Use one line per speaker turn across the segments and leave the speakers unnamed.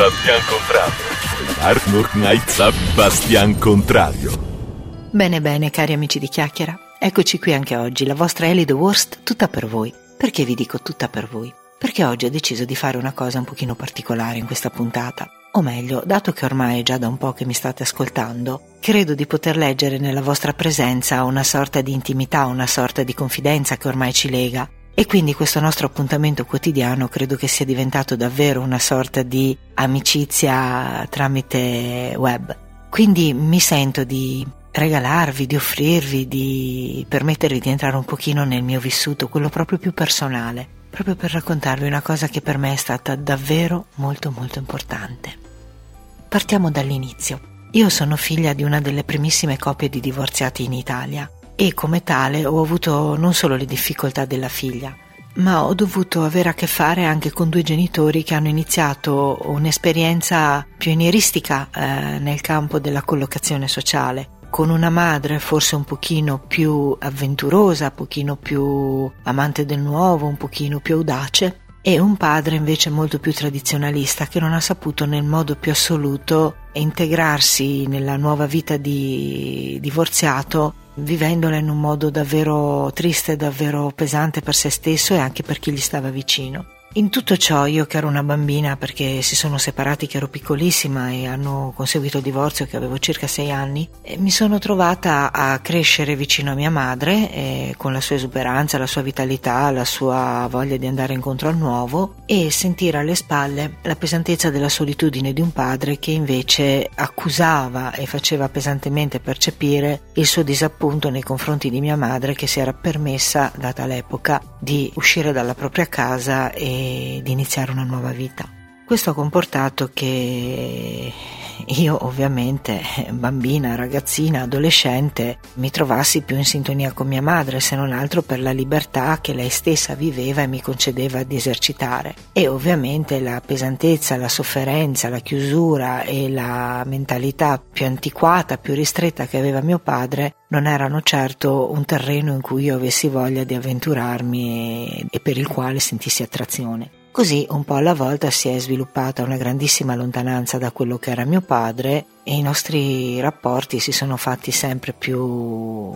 Bastian Contrario. Arnold Knight Bastian Contrario.
Bene, bene, cari amici di Chiacchiera. Eccoci qui anche oggi, la vostra Ellie The Worst, tutta per voi. Perché vi dico tutta per voi? Perché oggi ho deciso di fare una cosa un pochino particolare in questa puntata. O meglio, dato che ormai è già da un po' che mi state ascoltando, credo di poter leggere nella vostra presenza una sorta di intimità, una sorta di confidenza che ormai ci lega e quindi questo nostro appuntamento quotidiano credo che sia diventato davvero una sorta di amicizia tramite web. Quindi mi sento di regalarvi, di offrirvi, di permettervi di entrare un pochino nel mio vissuto, quello proprio più personale, proprio per raccontarvi una cosa che per me è stata davvero molto molto importante. Partiamo dall'inizio. Io sono figlia di una delle primissime coppie di divorziati in Italia e come tale ho avuto non solo le difficoltà della figlia, ma ho dovuto avere a che fare anche con due genitori che hanno iniziato un'esperienza pionieristica eh, nel campo della collocazione sociale, con una madre forse un pochino più avventurosa, un pochino più amante del nuovo, un pochino più audace, e un padre invece molto più tradizionalista che non ha saputo nel modo più assoluto integrarsi nella nuova vita di divorziato vivendola in un modo davvero triste, davvero pesante per se stesso e anche per chi gli stava vicino. In tutto ciò io che ero una bambina perché si sono separati che ero piccolissima e hanno conseguito il divorzio che avevo circa sei anni, mi sono trovata a crescere vicino a mia madre eh, con la sua esuberanza, la sua vitalità, la sua voglia di andare incontro al nuovo e sentire alle spalle la pesantezza della solitudine di un padre che invece accusava e faceva pesantemente percepire il suo disappunto nei confronti di mia madre che si era permessa, data l'epoca, di uscire dalla propria casa e di iniziare una nuova vita. Questo ha comportato che io ovviamente, bambina, ragazzina, adolescente, mi trovassi più in sintonia con mia madre, se non altro per la libertà che lei stessa viveva e mi concedeva di esercitare. E ovviamente la pesantezza, la sofferenza, la chiusura e la mentalità più antiquata, più ristretta che aveva mio padre non erano certo un terreno in cui io avessi voglia di avventurarmi e per il quale sentissi attrazione. Così un po' alla volta si è sviluppata una grandissima lontananza da quello che era mio padre e i nostri rapporti si sono fatti sempre più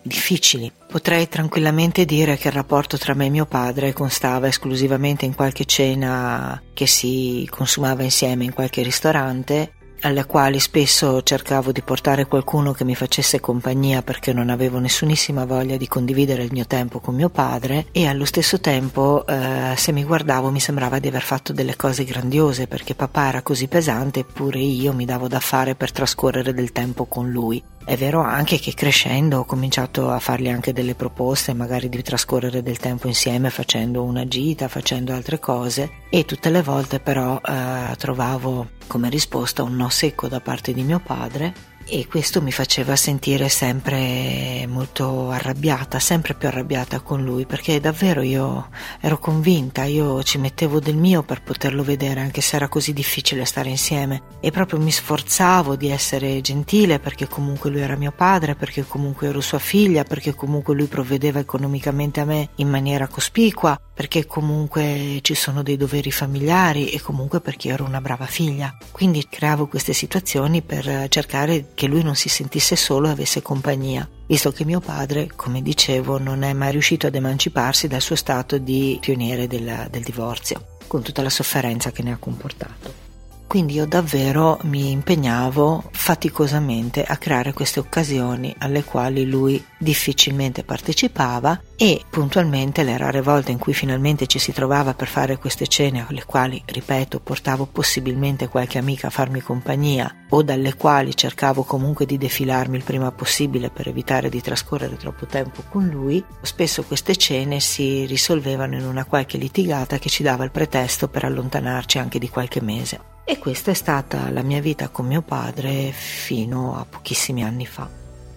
difficili. Potrei tranquillamente dire che il rapporto tra me e mio padre constava esclusivamente in qualche cena che si consumava insieme in qualche ristorante alle quali spesso cercavo di portare qualcuno che mi facesse compagnia perché non avevo nessunissima voglia di condividere il mio tempo con mio padre e allo stesso tempo eh, se mi guardavo mi sembrava di aver fatto delle cose grandiose perché papà era così pesante eppure io mi davo da fare per trascorrere del tempo con lui. È vero anche che crescendo ho cominciato a fargli anche delle proposte, magari di trascorrere del tempo insieme facendo una gita, facendo altre cose e tutte le volte però eh, trovavo come risposta un no secco da parte di mio padre e questo mi faceva sentire sempre molto arrabbiata, sempre più arrabbiata con lui, perché davvero io ero convinta, io ci mettevo del mio per poterlo vedere, anche se era così difficile stare insieme, e proprio mi sforzavo di essere gentile perché comunque lui era mio padre, perché comunque ero sua figlia, perché comunque lui provvedeva economicamente a me in maniera cospicua, perché comunque ci sono dei doveri familiari e comunque perché ero una brava figlia. Quindi creavo queste situazioni per cercare che lui non si sentisse solo e avesse compagnia, visto che mio padre, come dicevo, non è mai riuscito ad emanciparsi dal suo stato di pioniere del, del divorzio, con tutta la sofferenza che ne ha comportato. Quindi io davvero mi impegnavo faticosamente a creare queste occasioni alle quali lui difficilmente partecipava e puntualmente le rare volte in cui finalmente ci si trovava per fare queste cene alle quali, ripeto, portavo possibilmente qualche amica a farmi compagnia o dalle quali cercavo comunque di defilarmi il prima possibile per evitare di trascorrere troppo tempo con lui, spesso queste cene si risolvevano in una qualche litigata che ci dava il pretesto per allontanarci anche di qualche mese. E questa è stata la mia vita con mio padre fino a pochissimi anni fa.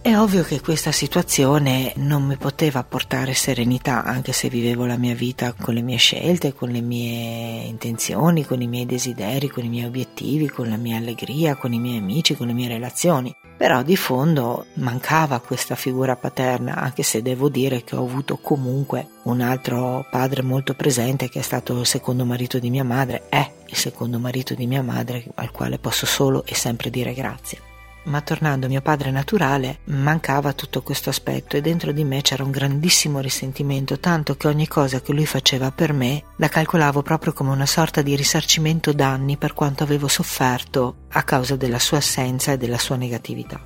È ovvio che questa situazione non mi poteva portare serenità, anche se vivevo la mia vita con le mie scelte, con le mie intenzioni, con i miei desideri, con i miei obiettivi, con la mia allegria, con i miei amici, con le mie relazioni però di fondo mancava questa figura paterna, anche se devo dire che ho avuto comunque un altro padre molto presente che è stato il secondo marito di mia madre, è il secondo marito di mia madre al quale posso solo e sempre dire grazie. Ma tornando mio padre naturale, mancava tutto questo aspetto e dentro di me c'era un grandissimo risentimento, tanto che ogni cosa che lui faceva per me la calcolavo proprio come una sorta di risarcimento danni per quanto avevo sofferto a causa della sua assenza e della sua negatività.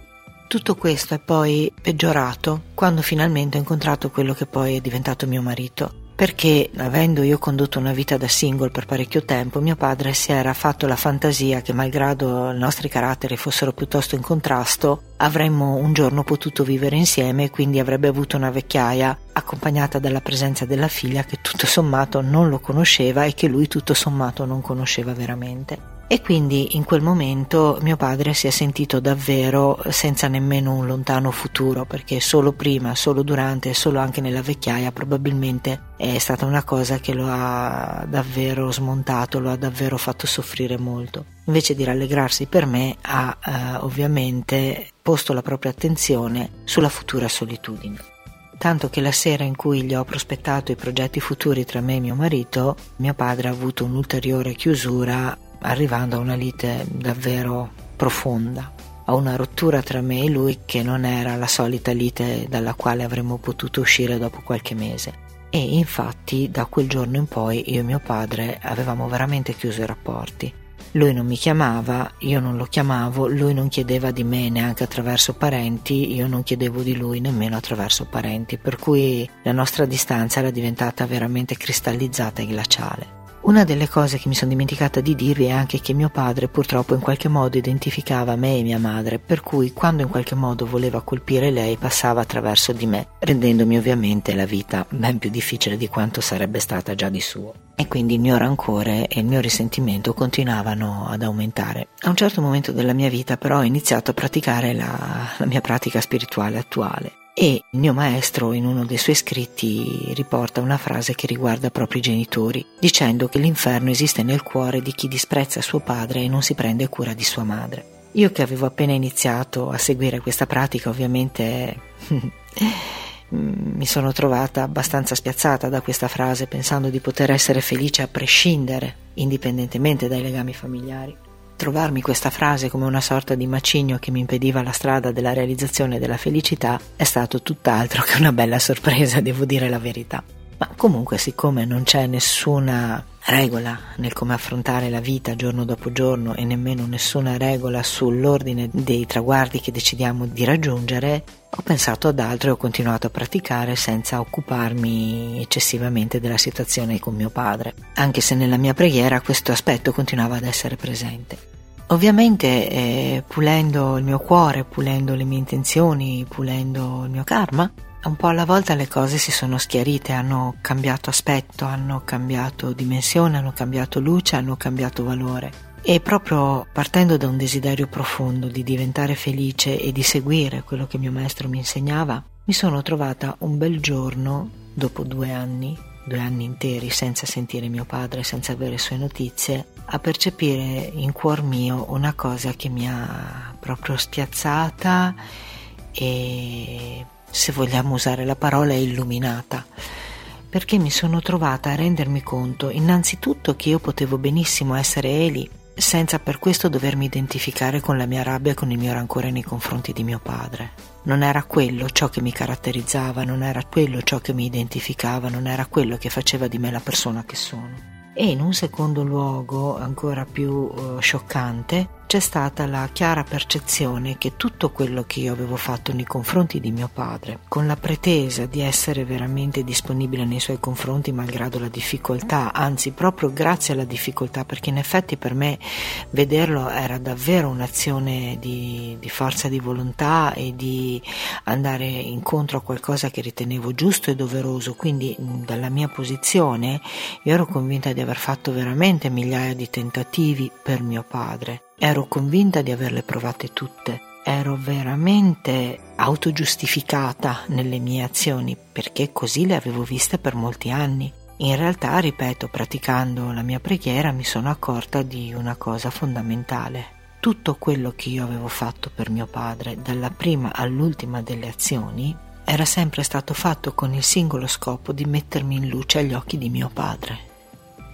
Tutto questo è poi peggiorato quando finalmente ho incontrato quello che poi è diventato mio marito perché avendo io condotto una vita da single per parecchio tempo, mio padre si era fatto la fantasia che malgrado i nostri caratteri fossero piuttosto in contrasto, avremmo un giorno potuto vivere insieme e quindi avrebbe avuto una vecchiaia accompagnata dalla presenza della figlia che tutto sommato non lo conosceva e che lui tutto sommato non conosceva veramente. E quindi in quel momento mio padre si è sentito davvero senza nemmeno un lontano futuro, perché solo prima, solo durante e solo anche nella vecchiaia probabilmente è stata una cosa che lo ha davvero smontato, lo ha davvero fatto soffrire molto. Invece di rallegrarsi per me ha eh, ovviamente posto la propria attenzione sulla futura solitudine tanto che la sera in cui gli ho prospettato i progetti futuri tra me e mio marito, mio padre ha avuto un'ulteriore chiusura arrivando a una lite davvero profonda, a una rottura tra me e lui che non era la solita lite dalla quale avremmo potuto uscire dopo qualche mese. E infatti da quel giorno in poi io e mio padre avevamo veramente chiuso i rapporti. Lui non mi chiamava, io non lo chiamavo, lui non chiedeva di me neanche attraverso parenti, io non chiedevo di lui nemmeno attraverso parenti, per cui la nostra distanza era diventata veramente cristallizzata e glaciale. Una delle cose che mi sono dimenticata di dirvi è anche che mio padre purtroppo in qualche modo identificava me e mia madre, per cui quando in qualche modo voleva colpire lei passava attraverso di me, rendendomi ovviamente la vita ben più difficile di quanto sarebbe stata già di suo. E quindi il mio rancore e il mio risentimento continuavano ad aumentare. A un certo momento della mia vita però ho iniziato a praticare la, la mia pratica spirituale attuale e il mio maestro in uno dei suoi scritti riporta una frase che riguarda proprio i genitori, dicendo che l'inferno esiste nel cuore di chi disprezza suo padre e non si prende cura di sua madre. Io che avevo appena iniziato a seguire questa pratica ovviamente mi sono trovata abbastanza spiazzata da questa frase pensando di poter essere felice a prescindere, indipendentemente dai legami familiari. Trovarmi questa frase come una sorta di macigno che mi impediva la strada della realizzazione della felicità è stato tutt'altro che una bella sorpresa, devo dire la verità. Ma comunque, siccome non c'è nessuna regola nel come affrontare la vita giorno dopo giorno e nemmeno nessuna regola sull'ordine dei traguardi che decidiamo di raggiungere, ho pensato ad altro e ho continuato a praticare senza occuparmi eccessivamente della situazione con mio padre, anche se nella mia preghiera questo aspetto continuava ad essere presente. Ovviamente eh, pulendo il mio cuore, pulendo le mie intenzioni, pulendo il mio karma, un po' alla volta le cose si sono schiarite, hanno cambiato aspetto, hanno cambiato dimensione, hanno cambiato luce, hanno cambiato valore. E proprio partendo da un desiderio profondo di diventare felice e di seguire quello che mio maestro mi insegnava, mi sono trovata un bel giorno, dopo due anni, due anni interi senza sentire mio padre, senza avere sue notizie, a percepire in cuor mio una cosa che mi ha proprio spiazzata e se vogliamo usare la parola, illuminata, perché mi sono trovata a rendermi conto innanzitutto che io potevo benissimo essere Eli, senza per questo dovermi identificare con la mia rabbia e con il mio rancore nei confronti di mio padre. Non era quello ciò che mi caratterizzava, non era quello ciò che mi identificava, non era quello che faceva di me la persona che sono. E in un secondo luogo, ancora più uh, scioccante, c'è stata la chiara percezione che tutto quello che io avevo fatto nei confronti di mio padre, con la pretesa di essere veramente disponibile nei suoi confronti malgrado la difficoltà, anzi proprio grazie alla difficoltà, perché in effetti per me vederlo era davvero un'azione di, di forza di volontà e di andare incontro a qualcosa che ritenevo giusto e doveroso, quindi dalla mia posizione io ero convinta di aver fatto veramente migliaia di tentativi per mio padre Ero convinta di averle provate tutte. Ero veramente autogiustificata nelle mie azioni perché così le avevo viste per molti anni. In realtà, ripeto, praticando la mia preghiera mi sono accorta di una cosa fondamentale. tutto quello che io avevo fatto per mio padre, dalla prima all'ultima delle azioni, era sempre stato fatto con il singolo scopo di mettermi in luce agli occhi di mio padre.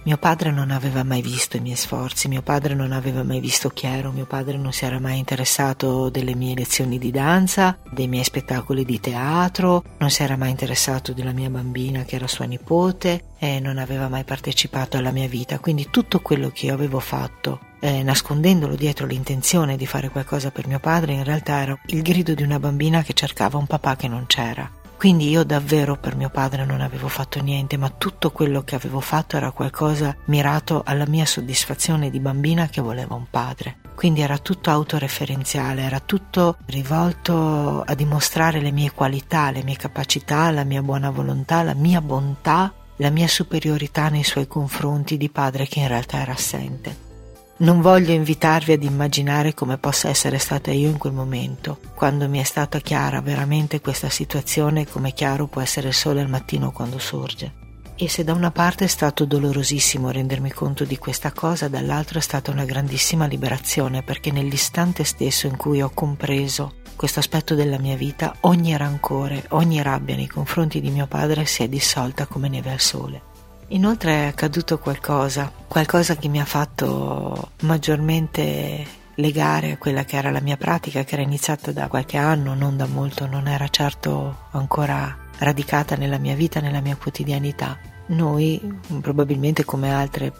Mio padre non aveva mai visto i miei sforzi, mio padre non aveva mai visto Chiaro, mio padre non si era mai interessato delle mie lezioni di danza, dei miei spettacoli di teatro, non si era mai interessato della mia bambina che era sua nipote e non aveva mai partecipato alla mia vita, quindi tutto quello che io avevo fatto eh, nascondendolo dietro l'intenzione di fare qualcosa per mio padre, in realtà era il grido di una bambina che cercava un papà che non c'era. Quindi io davvero per mio padre non avevo fatto niente, ma tutto quello che avevo fatto era qualcosa mirato alla mia soddisfazione di bambina che voleva un padre. Quindi era tutto autoreferenziale, era tutto rivolto a dimostrare le mie qualità, le mie capacità, la mia buona volontà, la mia bontà, la mia superiorità nei suoi confronti di padre che in realtà era assente. Non voglio invitarvi ad immaginare come possa essere stata io in quel momento, quando mi è stata chiara veramente questa situazione come chiaro può essere il sole al mattino quando sorge. E se da una parte è stato dolorosissimo rendermi conto di questa cosa, dall'altra è stata una grandissima liberazione perché nell'istante stesso in cui ho compreso questo aspetto della mia vita, ogni rancore, ogni rabbia nei confronti di mio padre si è dissolta come neve al sole. Inoltre è accaduto qualcosa, qualcosa che mi ha fatto maggiormente legare a quella che era la mia pratica, che era iniziata da qualche anno, non da molto, non era certo ancora radicata nella mia vita, nella mia quotidianità. Noi, probabilmente come altre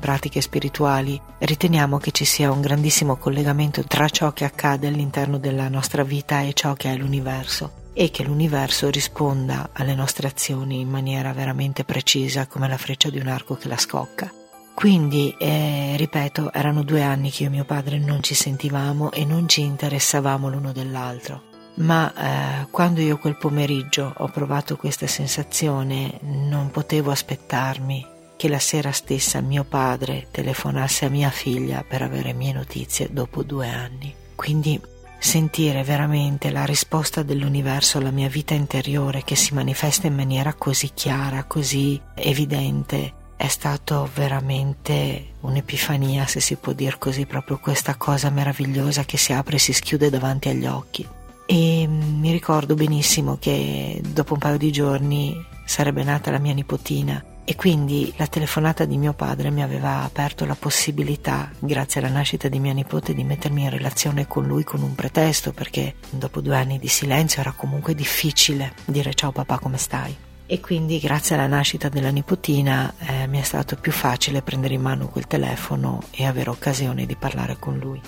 pratiche spirituali, riteniamo che ci sia un grandissimo collegamento tra ciò che accade all'interno della nostra vita e ciò che è l'universo e che l'universo risponda alle nostre azioni in maniera veramente precisa come la freccia di un arco che la scocca. Quindi, eh, ripeto, erano due anni che io e mio padre non ci sentivamo e non ci interessavamo l'uno dell'altro. Ma eh, quando io quel pomeriggio ho provato questa sensazione, non potevo aspettarmi che la sera stessa mio padre telefonasse a mia figlia per avere mie notizie dopo due anni. Quindi sentire veramente la risposta dell'universo alla mia vita interiore che si manifesta in maniera così chiara, così evidente, è stato veramente un'epifania, se si può dire così, proprio questa cosa meravigliosa che si apre e si schiude davanti agli occhi. E mi ricordo benissimo che dopo un paio di giorni sarebbe nata la mia nipotina e quindi la telefonata di mio padre mi aveva aperto la possibilità, grazie alla nascita di mia nipote, di mettermi in relazione con lui con un pretesto, perché dopo due anni di silenzio era comunque difficile dire ciao papà come stai. E quindi grazie alla nascita della nipotina eh, mi è stato più facile prendere in mano quel telefono e avere occasione di parlare con lui.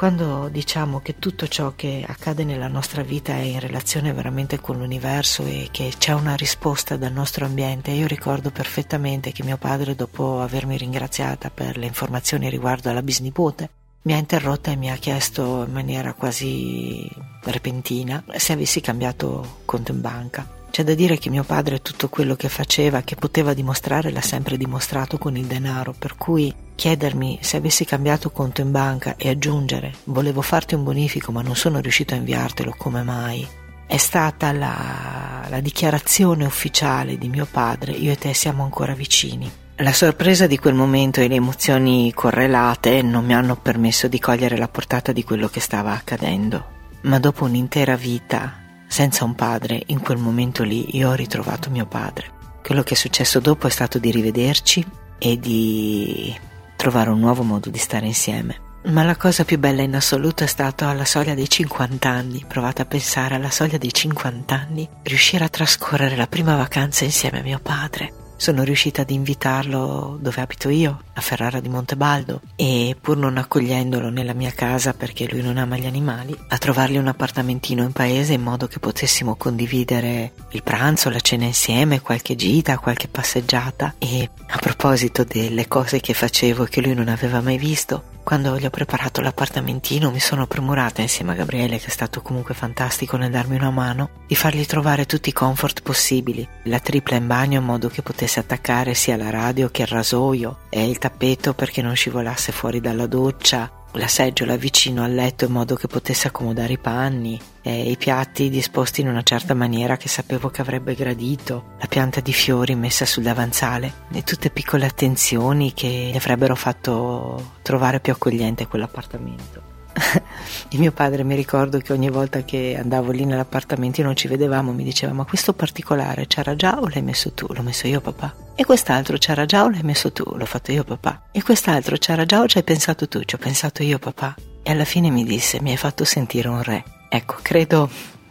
Quando diciamo che tutto ciò che accade nella nostra vita è in relazione veramente con l'universo e che c'è una risposta dal nostro ambiente, io ricordo perfettamente che mio padre, dopo avermi ringraziata per le informazioni riguardo alla bisnipote, mi ha interrotta e mi ha chiesto in maniera quasi repentina se avessi cambiato conto in banca. C'è da dire che mio padre tutto quello che faceva, che poteva dimostrare, l'ha sempre dimostrato con il denaro, per cui chiedermi se avessi cambiato conto in banca e aggiungere volevo farti un bonifico ma non sono riuscito a inviartelo come mai, è stata la, la dichiarazione ufficiale di mio padre, io e te siamo ancora vicini. La sorpresa di quel momento e le emozioni correlate non mi hanno permesso di cogliere la portata di quello che stava accadendo, ma dopo un'intera vita senza un padre, in quel momento lì io ho ritrovato mio padre. Quello che è successo dopo è stato di rivederci e di trovare un nuovo modo di stare insieme. Ma la cosa più bella in assoluto è stato alla soglia dei 50 anni, provate a pensare alla soglia dei 50 anni, riuscire a trascorrere la prima vacanza insieme a mio padre, sono riuscita ad invitarlo dove abito io, a Ferrara di Montebaldo, e pur non accogliendolo nella mia casa perché lui non ama gli animali, a trovargli un appartamentino in paese in modo che potessimo condividere il pranzo, la cena insieme, qualche gita, qualche passeggiata. E a proposito delle cose che facevo e che lui non aveva mai visto, quando gli ho preparato l'appartamentino mi sono premurata insieme a Gabriele, che è stato comunque fantastico nel darmi una mano, di fargli trovare tutti i comfort possibili, la tripla in bagno in modo che potesse attaccare sia la radio che il rasoio e il tappeto perché non scivolasse fuori dalla doccia, la seggiola vicino al letto in modo che potesse accomodare i panni, i piatti disposti in una certa maniera che sapevo che avrebbe gradito, la pianta di fiori messa sul davanzale e tutte piccole attenzioni che gli avrebbero fatto trovare più accogliente quell'appartamento. e mio padre mi ricordo che ogni volta che andavo lì nell'appartamento e non ci vedevamo mi diceva ma questo particolare c'era già o l'hai messo tu? L'ho messo io papà. E quest'altro c'era già o l'hai messo tu? L'ho fatto io papà. E quest'altro c'era già o ci hai pensato tu? Ci ho pensato io papà. E alla fine mi disse mi hai fatto sentire un re. Ecco, credo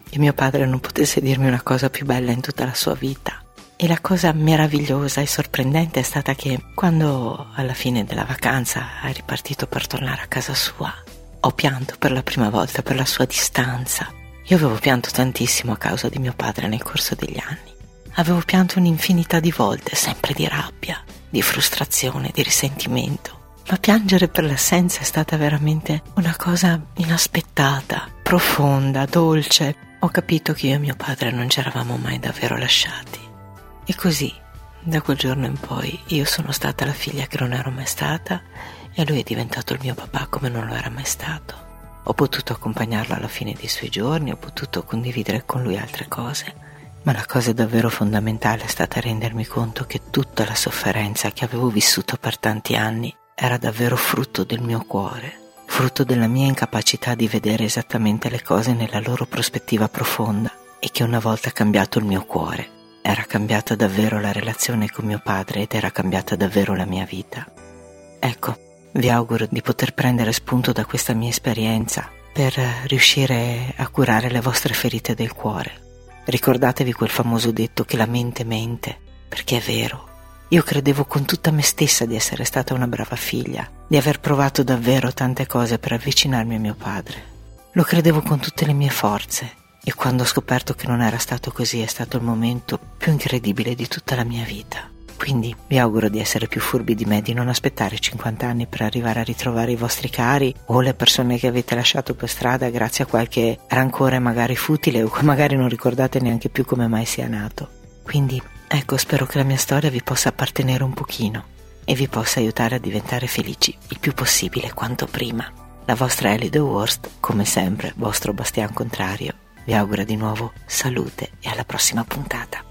che mio padre non potesse dirmi una cosa più bella in tutta la sua vita. E la cosa meravigliosa e sorprendente è stata che quando alla fine della vacanza è ripartito per tornare a casa sua, ho pianto per la prima volta per la sua distanza. Io avevo pianto tantissimo a causa di mio padre nel corso degli anni. Avevo pianto un'infinità di volte, sempre di rabbia, di frustrazione, di risentimento. Ma piangere per l'assenza è stata veramente una cosa inaspettata, profonda, dolce. Ho capito che io e mio padre non ci eravamo mai davvero lasciati. E così, da quel giorno in poi, io sono stata la figlia che non ero mai stata e lui è diventato il mio papà come non lo era mai stato. Ho potuto accompagnarlo alla fine dei suoi giorni, ho potuto condividere con lui altre cose, ma la cosa davvero fondamentale è stata rendermi conto che tutta la sofferenza che avevo vissuto per tanti anni era davvero frutto del mio cuore, frutto della mia incapacità di vedere esattamente le cose nella loro prospettiva profonda e che una volta cambiato il mio cuore era cambiata davvero la relazione con mio padre ed era cambiata davvero la mia vita. Ecco, vi auguro di poter prendere spunto da questa mia esperienza per riuscire a curare le vostre ferite del cuore. Ricordatevi quel famoso detto che la mente mente, perché è vero. Io credevo con tutta me stessa di essere stata una brava figlia, di aver provato davvero tante cose per avvicinarmi a mio padre. Lo credevo con tutte le mie forze e quando ho scoperto che non era stato così è stato il momento più incredibile di tutta la mia vita. Quindi vi auguro di essere più furbi di me, di non aspettare 50 anni per arrivare a ritrovare i vostri cari o le persone che avete lasciato per strada grazie a qualche rancore magari futile o magari non ricordate neanche più come mai sia nato. Quindi ecco, spero che la mia storia vi possa appartenere un pochino e vi possa aiutare a diventare felici il più possibile quanto prima. La vostra Ellie The Worst, come sempre, vostro bastian contrario vi augura di nuovo salute e alla prossima puntata.